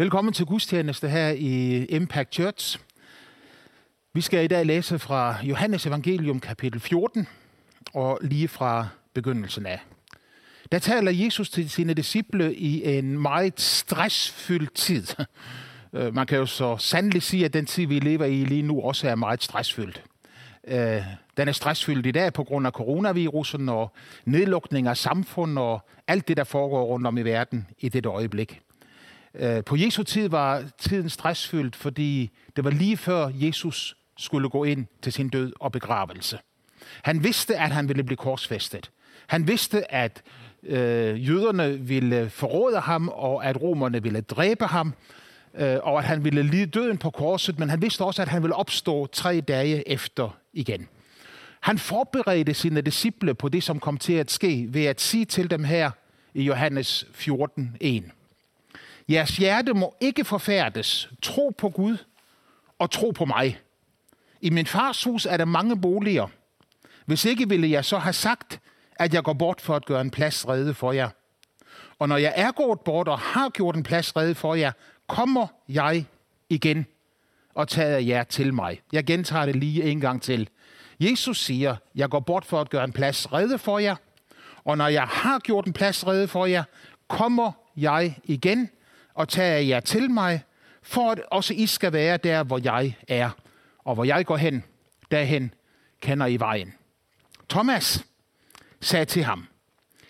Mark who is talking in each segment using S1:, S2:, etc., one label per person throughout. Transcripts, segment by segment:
S1: Velkommen til gudstjeneste her i Impact Church. Vi skal i dag læse fra Johannes Evangelium kapitel 14 og lige fra begyndelsen af. Der taler Jesus til sine disciple i en meget stressfyldt tid. Øh, man kan jo så sandelig sige, at den tid, vi lever i lige nu, også er meget stressfyldt. Øh, den er stressfyldt i dag på grund af coronavirusen og nedlukning af samfund og alt det, der foregår rundt om i verden i dette øjeblik. Øh, på Jesu tid var tiden stressfyldt, fordi det var lige før Jesus skulle gå ind til sin død og begravelse. Han vidste, at han ville blive korsfæstet. Han vidste, at øh, jøderne ville forråde ham, og at romerne ville dræbe ham, øh, og at han ville lide døden på korset, men han vidste også, at han ville opstå tre dage efter igen. Han forberedte sine disciple på det, som kom til at ske, ved at sige til dem her i Johannes 14, 1. Jeres hjerte må ikke forfærdes. Tro på Gud og tro på mig. I min fars hus er der mange boliger. Hvis ikke ville jeg så have sagt, at jeg går bort for at gøre en plads rede for jer. Og når jeg er gået bort og har gjort en plads rede for jer, kommer jeg igen og tager jer til mig. Jeg gentager det lige en gang til. Jesus siger, jeg går bort for at gøre en plads rede for jer, og når jeg har gjort en plads rede for jer, kommer jeg igen og tager jer til mig, for at også I skal være der, hvor jeg er. Og hvor jeg går hen, derhen kender I vejen. Thomas sagde til ham,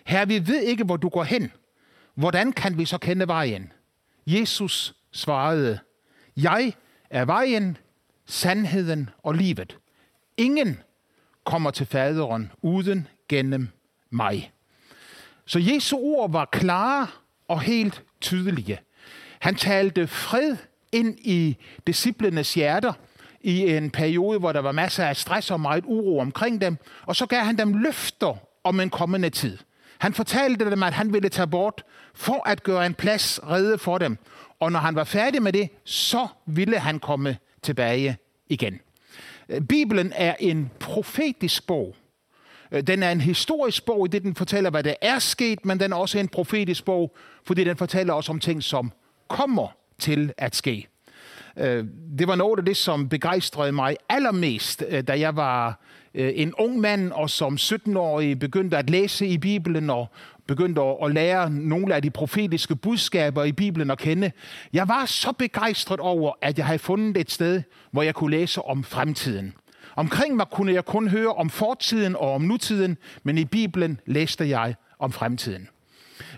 S1: Herre, vi ved ikke, hvor du går hen. Hvordan kan vi så kende vejen? Jesus svarede, Jeg er vejen, sandheden og livet. Ingen kommer til faderen uden gennem mig. Så Jesu ord var klare og helt tydelige. Han talte fred ind i disciplenes hjerter i en periode, hvor der var masser af stress og meget uro omkring dem, og så gav han dem løfter om en kommende tid. Han fortalte dem, at han ville tage bort for at gøre en plads redde for dem. Og når han var færdig med det, så ville han komme tilbage igen. Bibelen er en profetisk bog. Den er en historisk bog, i det den fortæller, hvad der er sket, men den er også en profetisk bog, fordi den fortæller os om ting, som kommer til at ske. Øh, det var noget af det, som begejstrede mig allermest, øh, da jeg var øh, en ung mand, og som 17-årig begyndte at læse i Bibelen og begyndte at lære nogle af de profetiske budskaber i Bibelen at kende. Jeg var så begejstret over, at jeg havde fundet et sted, hvor jeg kunne læse om fremtiden. Omkring mig kunne jeg kun høre om fortiden og om nutiden, men i Bibelen læste jeg om fremtiden.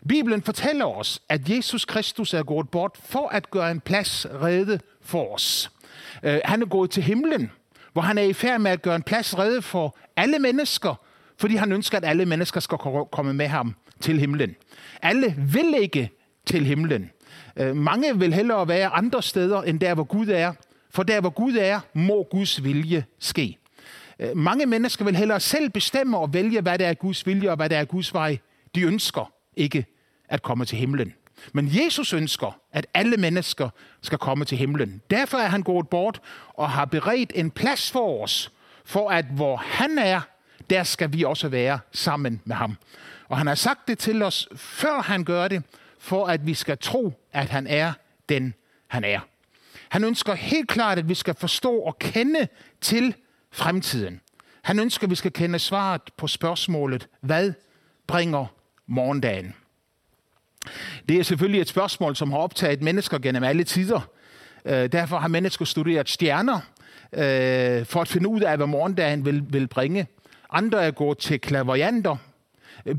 S1: Bibelen fortæller os, at Jesus Kristus er gået bort for at gøre en plads rede for os. Øh, han er gået til himlen, hvor han er i færd med at gøre en plads rede for alle mennesker, fordi han ønsker, at alle mennesker skal komme med ham til himlen. Alle vil ikke til himlen. Øh, mange vil hellere være andre steder, end der, hvor Gud er. For der, hvor Gud er, må Guds vilje ske. Øh, mange mennesker vil hellere selv bestemme og vælge, hvad der er Guds vilje og hvad der er Guds vej. De ønsker ikke at komme til himlen. Men Jesus ønsker, at alle mennesker skal komme til himlen. Derfor er han gået bort og har beredt en plads for os, for at hvor han er, der skal vi også være sammen med ham. Og han har sagt det til os, før han gør det, for at vi skal tro, at han er den, han er. Han ønsker helt klart, at vi skal forstå og kende til fremtiden. Han ønsker, at vi skal kende svaret på spørgsmålet, hvad bringer morgendagen? Det er selvfølgelig et spørgsmål, som har optaget mennesker gennem alle tider. Øh, derfor har mennesker studeret stjerner øh, for at finde ud af, hvad morgendagen vil, vil bringe. Andre er gået til klaverjanter.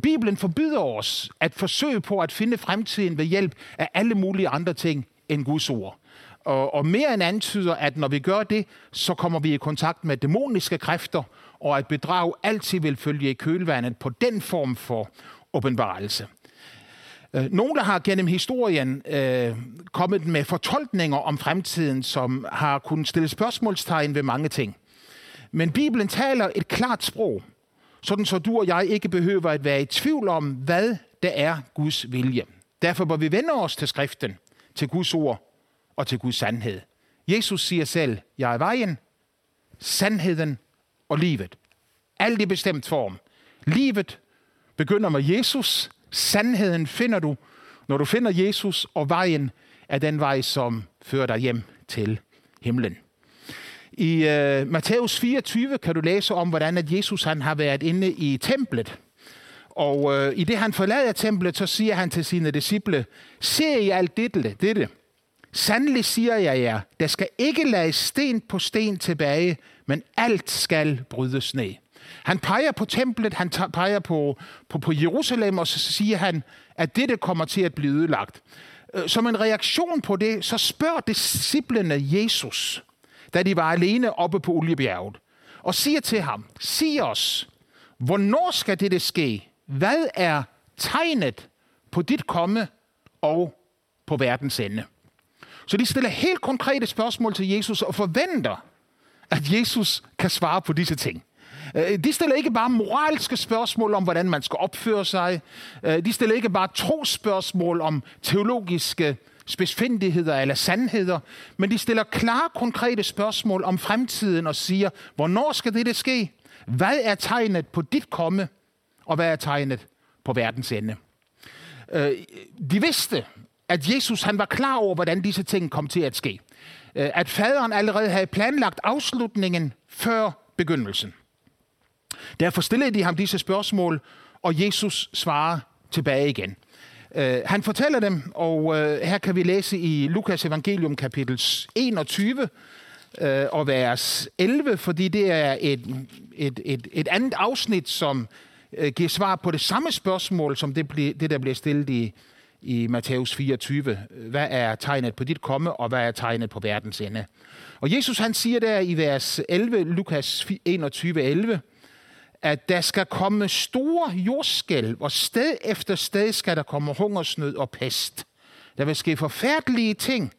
S1: Bibelen forbyder os at forsøge på at finde fremtiden ved hjælp af alle mulige andre ting end Guds ord. Og, og mere end antyder, at når vi gør det, så kommer vi i kontakt med dæmoniske kræfter, og at bedrag altid vil følge i kølvandet på den form for åbenbarelse. Øh, Nogle, der har gennem historien øh, kommet med fortolkninger om fremtiden, som har kunnet stille spørgsmålstegn ved mange ting. Men Bibelen taler et klart sprog, sådan så du og jeg ikke behøver at være i tvivl om, hvad det er Guds vilje. Derfor bør vi vende os til skriften, til Guds ord og til Guds sandhed. Jesus siger selv, jeg er vejen, sandheden og livet. Alt i bestemt form. Livet begynder med Jesus, Sandheden finder du, når du finder Jesus, og vejen er den vej, som fører dig hjem til himlen. I uh, Matthæus 24 kan du læse om, hvordan at Jesus han har været inde i templet. Og uh, i det han forlader templet, så siger han til sine disciple, Se I alt dette, dette. Sandelig siger jeg jer, der skal ikke lade sten på sten tilbage, men alt skal brydes ned. Han peger på templet, han peger på, på, på Jerusalem, og så siger han, at dette kommer til at blive ødelagt. Øh, som en reaktion på det, så spørger disciplene Jesus, da de var alene oppe på Oliebjerget, og siger til ham, sig os, hvornår skal dette ske? Hvad er tegnet på dit komme og på verdens ende? Så de stiller helt konkrete spørgsmål til Jesus og forventer, at Jesus kan svare på disse ting. Øh, de stiller ikke bare moralske spørgsmål om, hvordan man skal opføre sig. Øh, de stiller ikke bare trospørgsmål om teologiske spidsfindigheder eller sandheder, men de stiller klare, konkrete spørgsmål om fremtiden og siger, hvornår skal det ske? Hvad er tegnet på dit komme? Og hvad er tegnet på verdens ende? Øh, de vidste, at Jesus han var klar over, hvordan disse ting kom til at ske. At faderen allerede havde planlagt afslutningen før begyndelsen. Derfor stillede de ham disse spørgsmål, og Jesus svarer tilbage igen. Uh, han fortæller dem, og uh, her kan vi læse i Lukas evangelium kapitel 21 uh, øh, og vers 11, fordi det er et, et, et, et andet afsnit, som uh, giver svar på det samme spørgsmål, som det, det der bliver stillet i, i Matthæus 24. Hvad er tegnet på dit komme, og hvad er tegnet på verdens ende? Og Jesus han siger der i vers 11, Lukas 21, 11, at der skal komme store jordskælv, og sted efter sted skal der komme hungersnød og pest. Der vil ske forfærdelige ting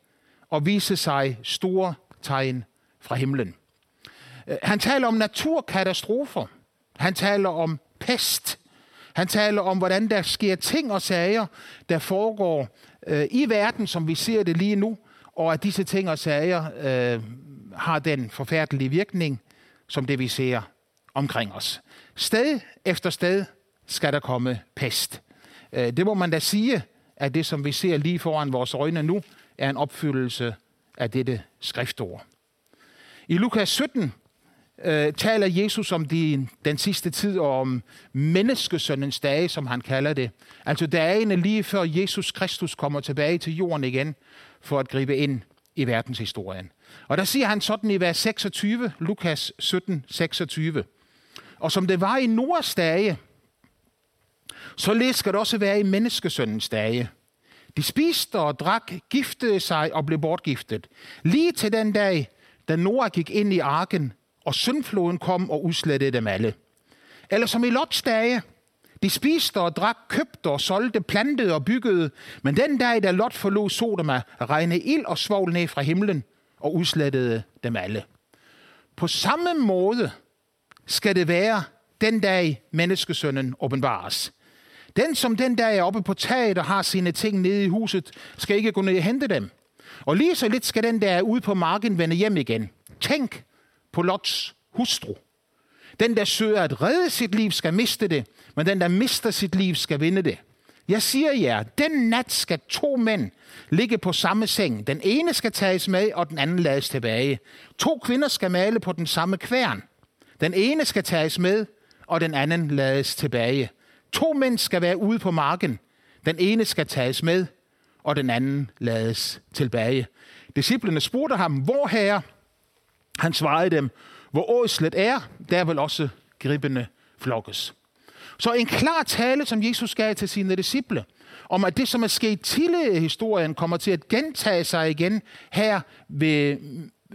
S1: og vise sig store tegn fra himlen. Øh, han taler om naturkatastrofer. Han taler om pest. Han taler om, hvordan der sker ting og sager, der foregår øh, i verden, som vi ser det lige nu, og at disse ting og sager øh, har den forfærdelige virkning, som det vi ser omkring os. Sted efter sted skal der komme pest. Øh, det må man da sige, at det, som vi ser lige foran vores øjne nu, er en opfyldelse af dette skriftord. I Lukas 17 øh, taler Jesus om de, den sidste tid og om menneskesøndens dage, som han kalder det. Altså dagene lige før Jesus Kristus kommer tilbage til jorden igen for at gribe ind i verdenshistorien. Og der siger han sådan i vers 26, Lukas 17, 26. Og som det var i Noras dage, så skal det også være i menneskesøndens dage. De spiste og drak, giftede sig og blev bortgiftet. Lige til den dag, da Noah gik ind i arken, og syndfloden kom og udslettede dem alle. Eller som i Lots dage, de spiste og drak, købte og solgte, plantede og byggede, men den dag, da Lot forlod Sodoma, regnede ild og svovl ned fra himlen og udslettede dem alle. På samme måde skal det være den dag, menneskesønnen åbenbares. Den, som den dag er oppe på taget og har sine ting nede i huset, skal ikke gå ned og hente dem. Og lige så lidt skal den, der er ude på marken, vende hjem igen. Tænk på Lots hustru. Den, der søger at redde sit liv, skal miste det, men den, der mister sit liv, skal vinde det. Jeg siger jer, den nat skal to mænd ligge på samme seng. Den ene skal tages med, og den anden lades tilbage. To kvinder skal male på den samme kværn. Den ene skal tages med, og den anden lades tilbage. To mænd skal være ude på marken. Den ene skal tages med, og den anden lades tilbage. Disciplene spurgte ham, hvor herre? Han svarede dem, hvor åslet er, der vil også gribende flokkes. Så en klar tale, som Jesus gav til sine disciple, om at det, som er sket tidligere i historien, kommer til at gentage sig igen her ved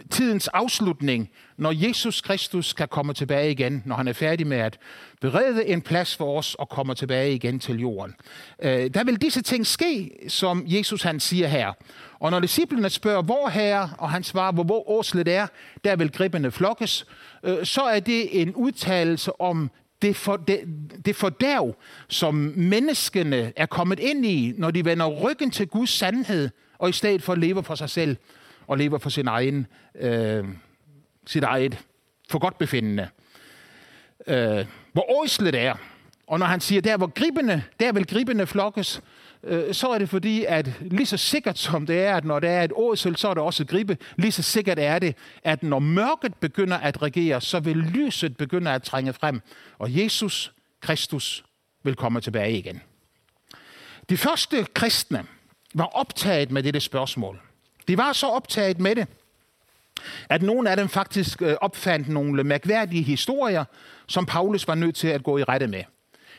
S1: tidens afslutning, når Jesus Kristus kan komme tilbage igen, når han er færdig med at berede en plads for os og kommer tilbage igen til jorden. Øh, der vil disse ting ske, som Jesus han siger her. Og når disciplene spørger, hvor herre, og han svarer, hvor, hvor årslet er, der vil gribbene flokkes, øh, så er det en udtalelse om det, for, det, det fordærv, som menneskene er kommet ind i, når de vender ryggen til Guds sandhed, og i stedet for lever for sig selv og lever for sin egen, øh, sit eget for godt befindende. Øh, hvor årslet er, Og når han siger, der hvor gribende, der vil gribende flokkes, øh, så er det fordi, at lige så sikkert som det er, at når der er et åsel, så er der også et gribe. Lige så sikkert er det, at når mørket begynder at regere, så vil lyset begynde at trænge frem. Og Jesus Kristus vil komme tilbage igen. De første kristne var optaget med dette spørgsmål. De var så optaget med det, at nogle af dem faktisk øh, opfandt nogle mærkværdige historier, som Paulus var nødt til at gå i rette med.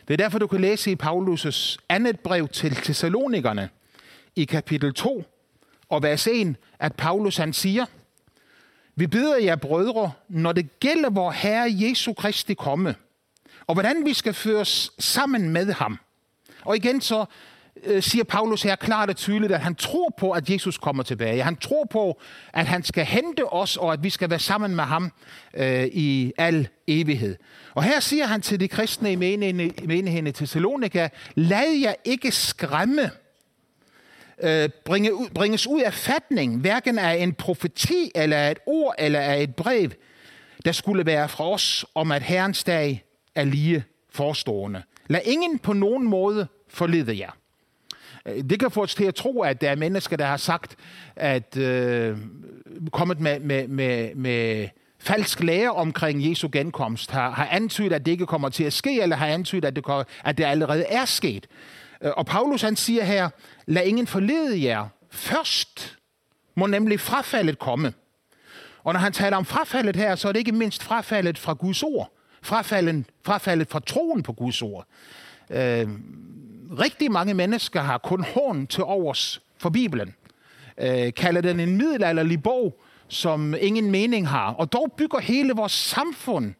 S1: Det er derfor, du kan læse i Paulus' andet brev til Thessalonikerne i kapitel 2 og vers 1, at Paulus han siger, Vi beder jer, brødre, når det gælder vor Herre Jesu Kristi komme, og hvordan vi skal føres sammen med ham. Og igen så Øh, siger Paulus her klart og tydeligt, at han tror på, at Jesus kommer tilbage. Han tror på, at han skal hente os, og at vi skal være sammen med ham øh, i al evighed. Og her siger han til de kristne i menigheden i Thessalonika, lad jer ikke skræmme, øh, bringe, bringes ud af fatning, hverken af en profeti, eller af et ord, eller af et brev, der skulle være fra os om, at Herrens dag er lige forestående. Lad ingen på nogen måde forlede jer. Øh, det kan få os til at tro, at der er mennesker, der har sagt, at øh, kommet med, med, med, med falsk lære omkring Jesu genkomst, har, har antydet, at det ikke kommer til at ske, eller har antydet, at det, at det allerede er sket. Øh, og Paulus han siger her, lad ingen forlede jer. Først må nemlig frafaldet komme. Og når han taler om frafaldet her, så er det ikke mindst frafaldet fra Guds ord. Frafaldet, frafaldet fra troen på Guds ord. Øh, rigtig mange mennesker har kun horn til overs for Bibelen. Øh, kalder den en middelalderlig bog, som ingen mening har. Og dog bygger hele vores samfund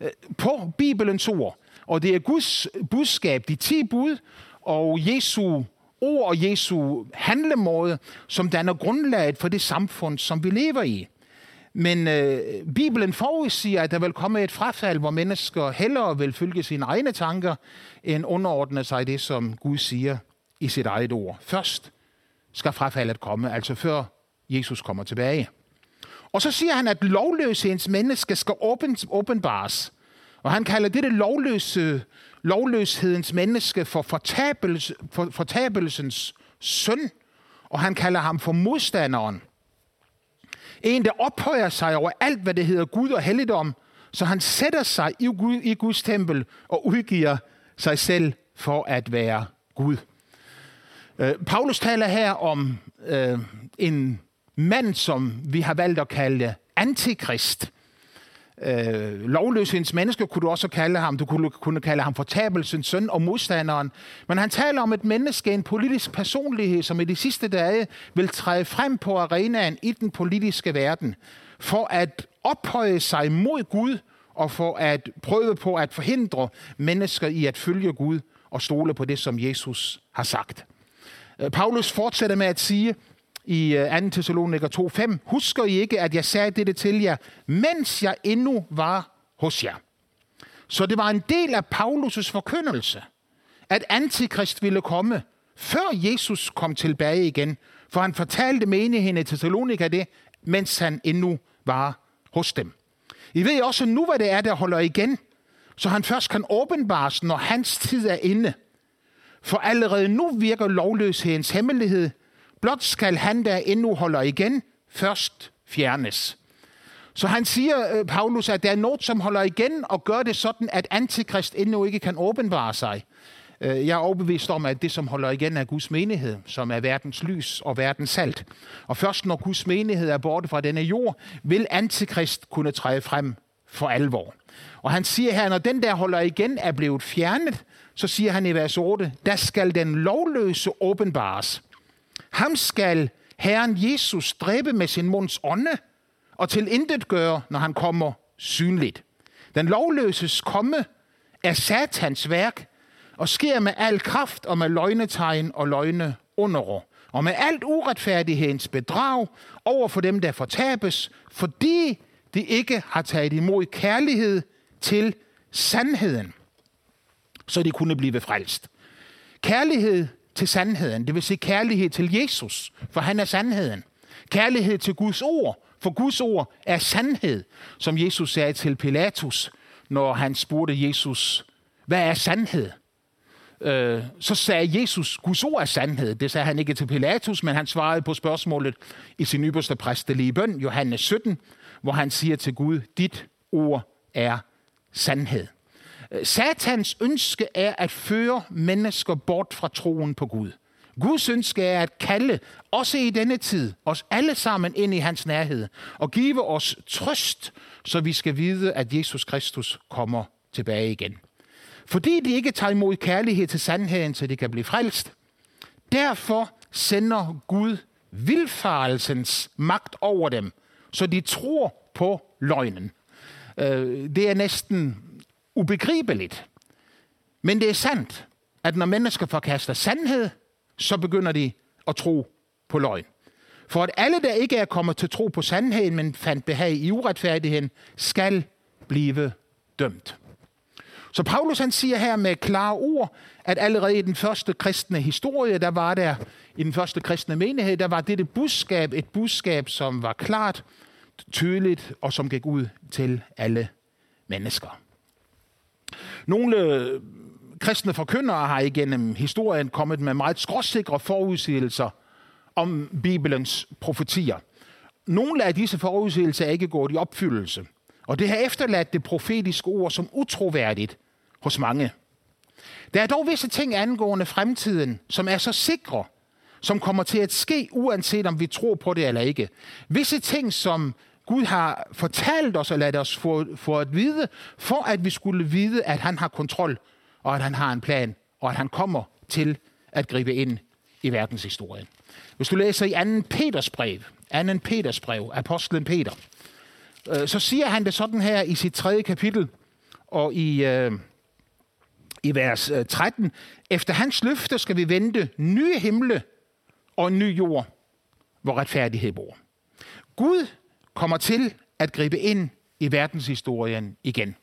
S1: øh, på Bibelens ord. Og det er Guds budskab, de ti bud, og Jesu ord og Jesu handlemåde, som danner grundlaget for det samfund, som vi lever i. Men øh, Bibelen forudsiger, at der vil komme et frafald, hvor mennesker hellere vil følge sine egne tanker, end underordne sig det, som Gud siger i sit eget ord. Først skal frafaldet komme, altså før Jesus kommer tilbage. Og så siger han, at lovløshedens menneske skal åbenbares. Og han kalder dette lovløse, lovløshedens menneske for, fortabels, for fortabelsens søn, og han kalder ham for modstanderen. En, der ophøjer sig over alt, hvad det hedder Gud og helligdom, så han sætter sig i, Gud, i Guds tempel og udgiver sig selv for at være Gud. Øh, Paulus taler her om øh, en mand, som vi har valgt at kalde antikrist. Øh, lovløshedens menneske kunne du også kalde ham. Du kunne, kunne kalde ham fortabelsens søn og modstanderen. Men han taler om et menneske, en politisk personlighed, som i de sidste dage vil træde frem på arenaen i den politiske verden, for at ophøje sig mod Gud og for at prøve på at forhindre mennesker i at følge Gud og stole på det, som Jesus har sagt. Øh, Paulus fortsætter med at sige, i øh, 2. Thessaloniker 2.5. Husker I ikke, at jeg sagde dette til jer, mens jeg endnu var hos jer? Så det var en del af Paulus' forkyndelse, at antikrist ville komme, før Jesus kom tilbage igen. For han fortalte menigheden i Thessalonika det, mens han endnu var hos dem. I ved også nu, hvad det er, der holder igen, så han først kan åbenbares, når hans tid er inde. For allerede nu virker lovløshedens hemmelighed, Blot skal han, der endnu holder igen, først fjernes. Så han siger, øh, Paulus, at der er noget, som holder igen og gør det sådan, at antikrist endnu ikke kan åbenbare sig. Øh, jeg er overbevist om, at det, som holder igen, er Guds menighed, som er verdens lys og verdens salt. Og først når Guds menighed er borte fra denne jord, vil antikrist kunne træde frem for alvor. Og han siger her, når den der holder igen er blevet fjernet, så siger han i vers 8, der skal den lovløse åbenbares, ham skal Herren Jesus dræbe med sin munds ånde og til intet gøre, når han kommer synligt. Den lovløses komme er satans værk og sker med al kraft og med løgnetegn og løgne underår og med alt uretfærdighedens bedrag over for dem, der fortabes, fordi de ikke har taget imod kærlighed til sandheden, så de kunne blive frelst. Kærlighed til sandheden. Det vil sige kærlighed til Jesus, for han er sandheden. Kærlighed til Guds ord, for Guds ord er sandhed, som Jesus sagde til Pilatus, når han spurgte Jesus, hvad er sandhed? Øh, så sagde Jesus, Guds ord er sandhed. Det sagde han ikke til Pilatus, men han svarede på spørgsmålet i sin ypperste præstelige bøn, Johannes 17, hvor han siger til Gud, dit ord er sandhed. Satans ønske er at føre mennesker bort fra troen på Gud. Guds ønske er at kalde, også i denne tid, os alle sammen ind i hans nærhed, og give os trøst, så vi skal vide, at Jesus Kristus kommer tilbage igen. Fordi de ikke tager imod kærlighed til sandheden, så de kan blive frelst. Derfor sender Gud vilfarelsens magt over dem, så de tror på løgnen. Øh, det er næsten ubegribeligt. Men det er sandt, at når mennesker forkaster sandhed, så begynder de at tro på løgn. For at alle, der ikke er kommet til tro på sandheden, men fandt behag i uretfærdigheden, skal blive dømt. Så Paulus han siger her med klare ord, at allerede i den første kristne historie, der var der i den første kristne menighed, der var dette budskab et budskab, som var klart, tydeligt og som gik ud til alle mennesker. Nogle øh, kristne forkyndere har igennem historien kommet med meget skråsikre forudsigelser om Bibelens profetier. Nogle af disse forudsigelser er ikke gået i opfyldelse, og det har efterladt det profetiske ord som utroværdigt hos mange. Der er dog visse ting angående fremtiden, som er så sikre, som kommer til at ske, uanset om vi tror på det eller ikke. Visse ting, som Gud har fortalt os og ladet os få, få at vide, for at vi skulle vide, at han har kontrol, og at han har en plan, og at han kommer til at gribe ind i verdenshistorien. Hvis du læser i 2. Peters brev, 2. Peters brev, apostlen Peter, øh, så siger han det sådan her i sit tredje kapitel, og i, øh, i vers øh, 13. Efter hans løfte skal vi vente nye himle og en ny jord, hvor retfærdighed bor. Gud kommer til at gribe ind i verdenshistorien igen.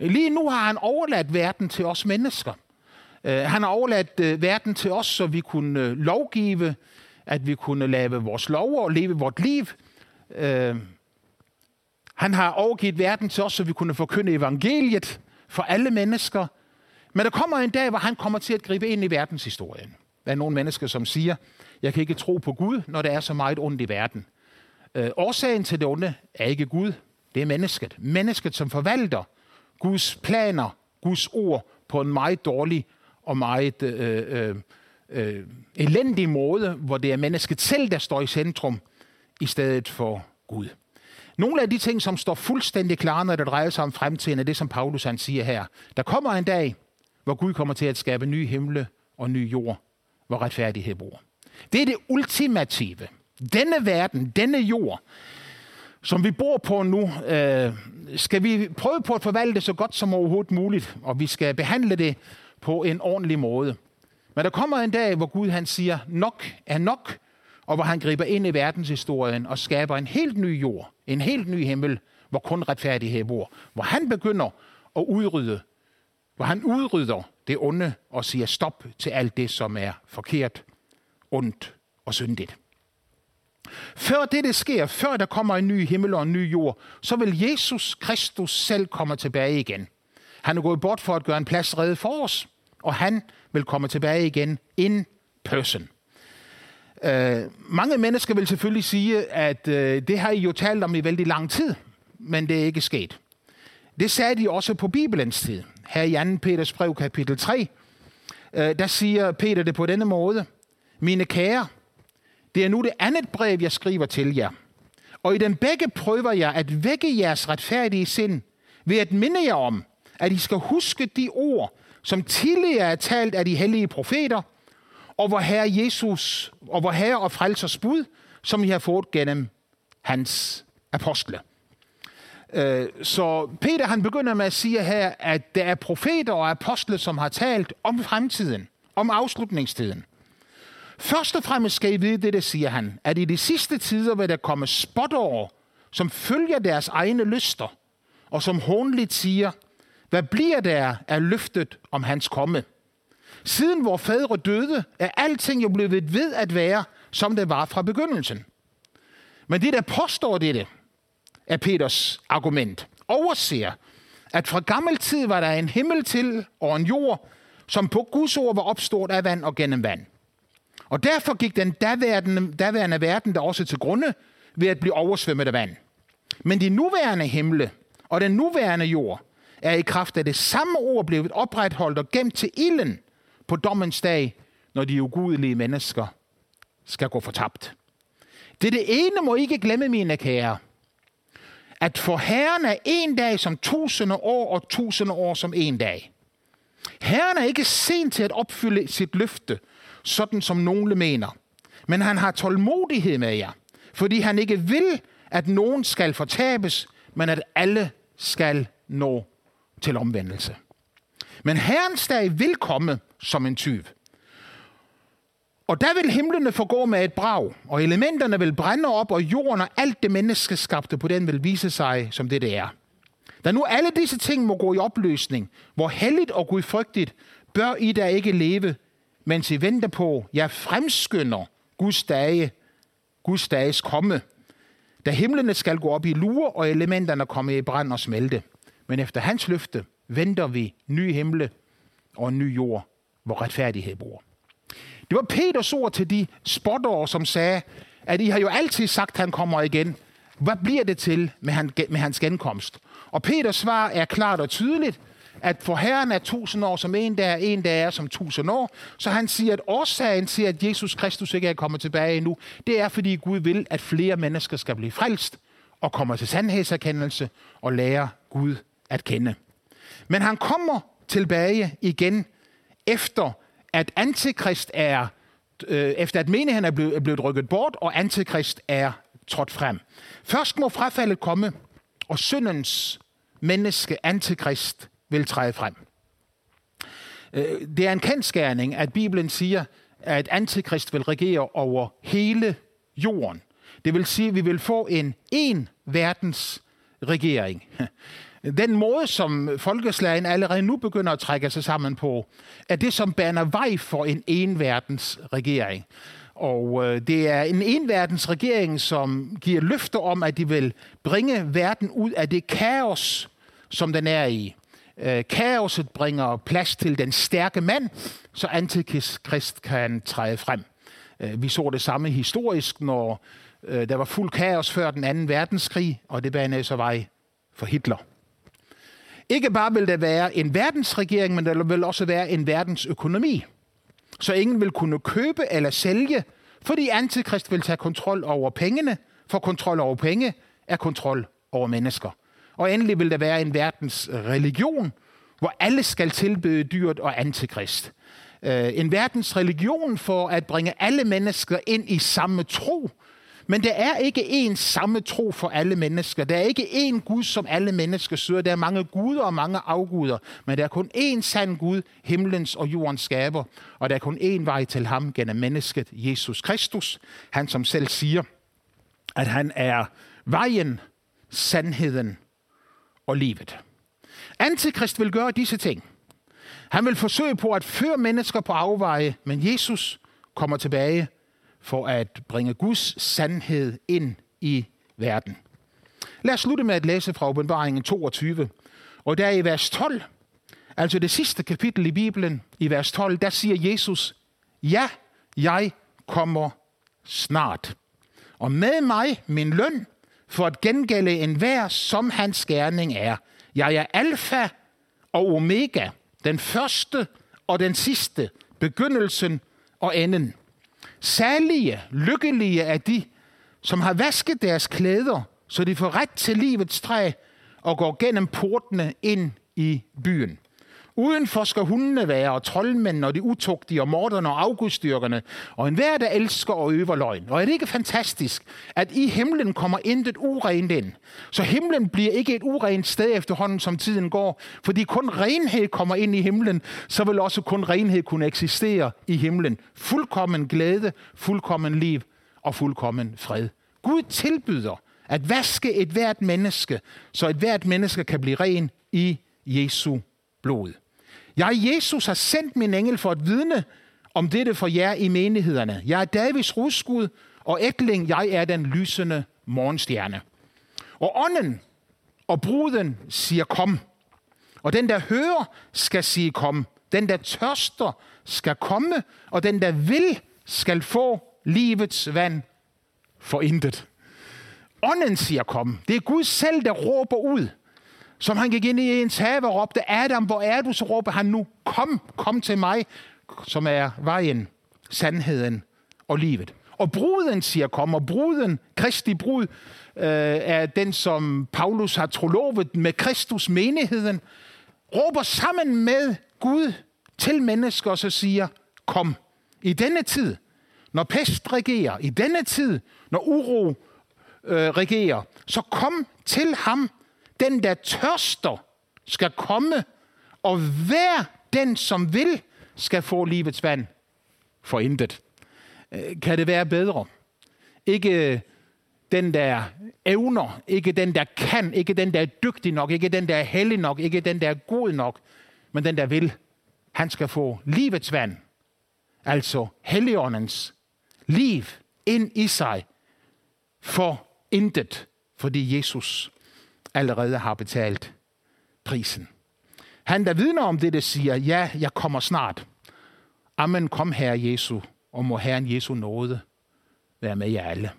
S1: Lige nu har han overladt verden til os mennesker. Øh, han har overladt øh, verden til os, så vi kunne øh, lovgive, at vi kunne lave vores lov og leve vort liv. Han har overgivet verden til os, så vi kunne forkynde evangeliet for alle mennesker. Men der kommer en dag, hvor han kommer til at gribe ind i verdenshistorien. Der er nogle mennesker, som siger, jeg kan ikke tro på Gud, når der er så meget ondt i verden. Øh, årsagen til det onde er ikke Gud, det er mennesket. Mennesket, som forvalter Guds planer, Guds ord på en meget dårlig og meget øh, øh, øh, elendig måde, hvor det er mennesket selv, der står i centrum, i stedet for Gud. Nogle af de ting, som står fuldstændig klare, når det drejer sig om fremtiden, er det, som Paulus han siger her. Der kommer en dag, hvor Gud kommer til at skabe ny himle og ny jord, hvor retfærdighed bor. Det er det ultimative. Denne verden, denne jord, som vi bor på nu, øh, skal vi prøve på at forvalte det så godt som overhovedet muligt, og vi skal behandle det på en ordentlig måde. Men der kommer en dag, hvor Gud han siger, nok er nok, og hvor han griber ind i verdenshistorien og skaber en helt ny jord, en helt ny himmel, hvor kun retfærdighed bor. Hvor han begynder at udrydde hvor han udrydder det onde og siger stop til alt det, som er forkert, ondt og syndigt. Før det, det sker, før der kommer en ny himmel og en ny jord, så vil Jesus Kristus selv komme tilbage igen. Han er gået bort for at gøre en plads redde for os, og han vil komme tilbage igen in person. Uh, mange mennesker vil selvfølgelig sige, at uh, det har I jo talt om i vældig lang tid, men det er ikke sket. Det sagde de også på Bibelens tid her i 2. Peters brev, kapitel 3, uh, øh, der siger Peter det på denne måde. Mine kære, det er nu det andet brev, jeg skriver til jer. Og i den begge prøver jeg at vække jeres retfærdige sind ved at minde jer om, at I skal huske de ord, som tidligere er talt af de hellige profeter, og hvor Herre Jesus, og hvor Herre og Frelsers bud, som I har fået gennem hans apostle. Øh, så Peter han begynder med at sige her, at der er profeter og apostle, som har talt om fremtiden, om afslutningstiden. Først og fremmest skal I vide det, der siger han, at i de sidste tider vil der komme spotår, som følger deres egne lyster, og som håndligt siger, hvad bliver der af løftet om hans komme? Siden vor fædre døde, er alting jo blevet ved at være, som det var fra begyndelsen. Men det, der påstår dette, er Peters argument, overser, at fra gammel tid var der en himmel til og en jord, som på Guds ord var opstået af vand og gennem vand. Og derfor gik den daværende, daværende verden der også til grunde ved at blive oversvømmet af vand. Men de nuværende himle og den nuværende jord er i kraft af det samme ord blevet opretholdt og gemt til ilden på dommens dag, når de ugudelige mennesker skal gå fortabt. Det det ene må ikke glemme, mine kære, at for Herren er en dag som tusinde år, og tusinde år som en dag. Herren er ikke sent til at opfylde sit løfte, sådan som nogle mener. Men han har tålmodighed med jer, fordi han ikke vil, at nogen skal fortabes, men at alle skal nå til omvendelse. Men Herrens dag vil komme som en tyv. Og der vil himlene forgå med et brag, og elementerne vil brænde op, og jorden og alt det menneskeskabte på den vil vise sig som det, det er. Da nu alle disse ting må gå i opløsning, hvor helligt og gudfrygtigt bør I da ikke leve, mens I venter på, jeg fremskynder Guds dage, Guds dages komme, da himlene skal gå op i lure, og elementerne komme i brand og smelte. Men efter hans løfte venter vi ny himle og en ny jord, hvor retfærdighed bor. Det var Peters ord til de spottere, som sagde, at I har jo altid sagt, at han kommer igen. Hvad bliver det til med hans genkomst? Og Peters svar er klart og tydeligt, at for Herren er tusind år som en er en der er som tusind år. Så han siger, at årsagen til, at Jesus Kristus ikke er kommet tilbage endnu, det er, fordi Gud vil, at flere mennesker skal blive frelst og kommer til sandhedserkendelse og lære Gud at kende. Men han kommer tilbage igen efter, at antikrist er, øh, efter at menigheden er blevet, er blevet rykket bort, og antikrist er trådt frem. Først må frafaldet komme, og syndens menneske, antikrist, vil træde frem. Øh, det er en kendskærning, at Bibelen siger, at antikrist vil regere over hele jorden. Det vil sige, at vi vil få en en verdens regering. Den måde, som folkeslagen allerede nu begynder at trække sig sammen på, er det, som baner vej for en enverdens regering. Og øh, det er en enverdens regering, som giver løfter om, at de vil bringe verden ud af det kaos, som den er i. Øh, kaoset bringer plads til den stærke mand, så antikrist kan træde frem. Øh, vi så det samme historisk, når øh, der var fuld kaos før den anden verdenskrig, og det banede så vej for Hitler. Ikke bare vil der være en verdensregering, men der vil også være en verdensøkonomi. Så ingen vil kunne købe eller sælge, fordi antikrist vil tage kontrol over pengene, for kontrol over penge er kontrol over mennesker. Og endelig vil der være en verdens religion, hvor alle skal tilbede dyret og antikrist. Øh, en verdens religion for at bringe alle mennesker ind i samme tro, men der er ikke én samme tro for alle mennesker. Der er ikke én Gud, som alle mennesker søger. Der er mange guder og mange afguder, men der er kun én sand Gud, himlens og jordens skaber. Og der er kun én vej til ham gennem mennesket, Jesus Kristus. Han som selv siger, at han er vejen, sandheden og livet. Antikrist vil gøre disse ting. Han vil forsøge på at føre mennesker på afveje, men Jesus kommer tilbage for at bringe Guds sandhed ind i verden. Lad os slutte med at læse fra åbenbaringen 22. Og der i vers 12, altså det sidste kapitel i Bibelen, i vers 12, der siger Jesus, ja, jeg kommer snart. Og med mig min løn for at gengælde enhver, som hans gerning er. Jeg er alfa og omega, den første og den sidste, begyndelsen og enden. Særlige, lykkelige er de, som har vasket deres klæder, så de får ret til livets træ og går gennem portene ind i byen. Udenfor skal hundene være, og troldmændene, og de utugtige, og morderne, og afgudstyrkerne, og enhver, der elsker og øver løgn. Og er det ikke fantastisk, at i himlen kommer intet urent ind? Så himlen bliver ikke et urent sted efterhånden, som tiden går. Fordi kun renhed kommer ind i himlen, så vil også kun renhed kunne eksistere i himlen. Fuldkommen glæde, fuldkommen liv og fuldkommen fred. Gud tilbyder at vaske et hvert menneske, så et hvert menneske kan blive ren i Jesu blod. Jeg, Jesus, har sendt min engel for at vidne om dette for jer i menighederne. Jeg er Davids rudskud, og ætling, jeg er den lysende morgenstjerne. Og ånden og bruden siger, kom. Og den, der hører, skal sige kom. Den, der tørster, skal komme. Og den, der vil, skal få livets vand for intet. Ånden siger kom. Det er Gud selv, der råber ud. Som han gik ind i ens have og råbte, Adam, hvor er du? Så råber han nu, kom, kom til mig, som er vejen, sandheden og livet. Og bruden siger kom, og bruden, Kristi brud, øh, er den, som Paulus har trolovet med Kristus menigheden, råber sammen med Gud til mennesker, og så siger, kom. I denne tid, når pest regerer, i denne tid, når uro øh, regerer, så kom til ham, den der tørster, skal komme, og hver den, som vil, skal få livets vand for intet. Øh, kan det være bedre? Ikke øh, den, der evner, ikke den, der kan, ikke den, der er dygtig nok, ikke den, der er heldig nok, ikke den, der er god nok, men den, der vil. Han skal få livets vand, altså Helligåndens liv ind i sig for intet, fordi Jesus allerede har betalt prisen. Han, der vidner om det, der siger, ja, jeg kommer snart. Amen, kom her, Jesu, og må Herren Jesu nåde være med jer alle.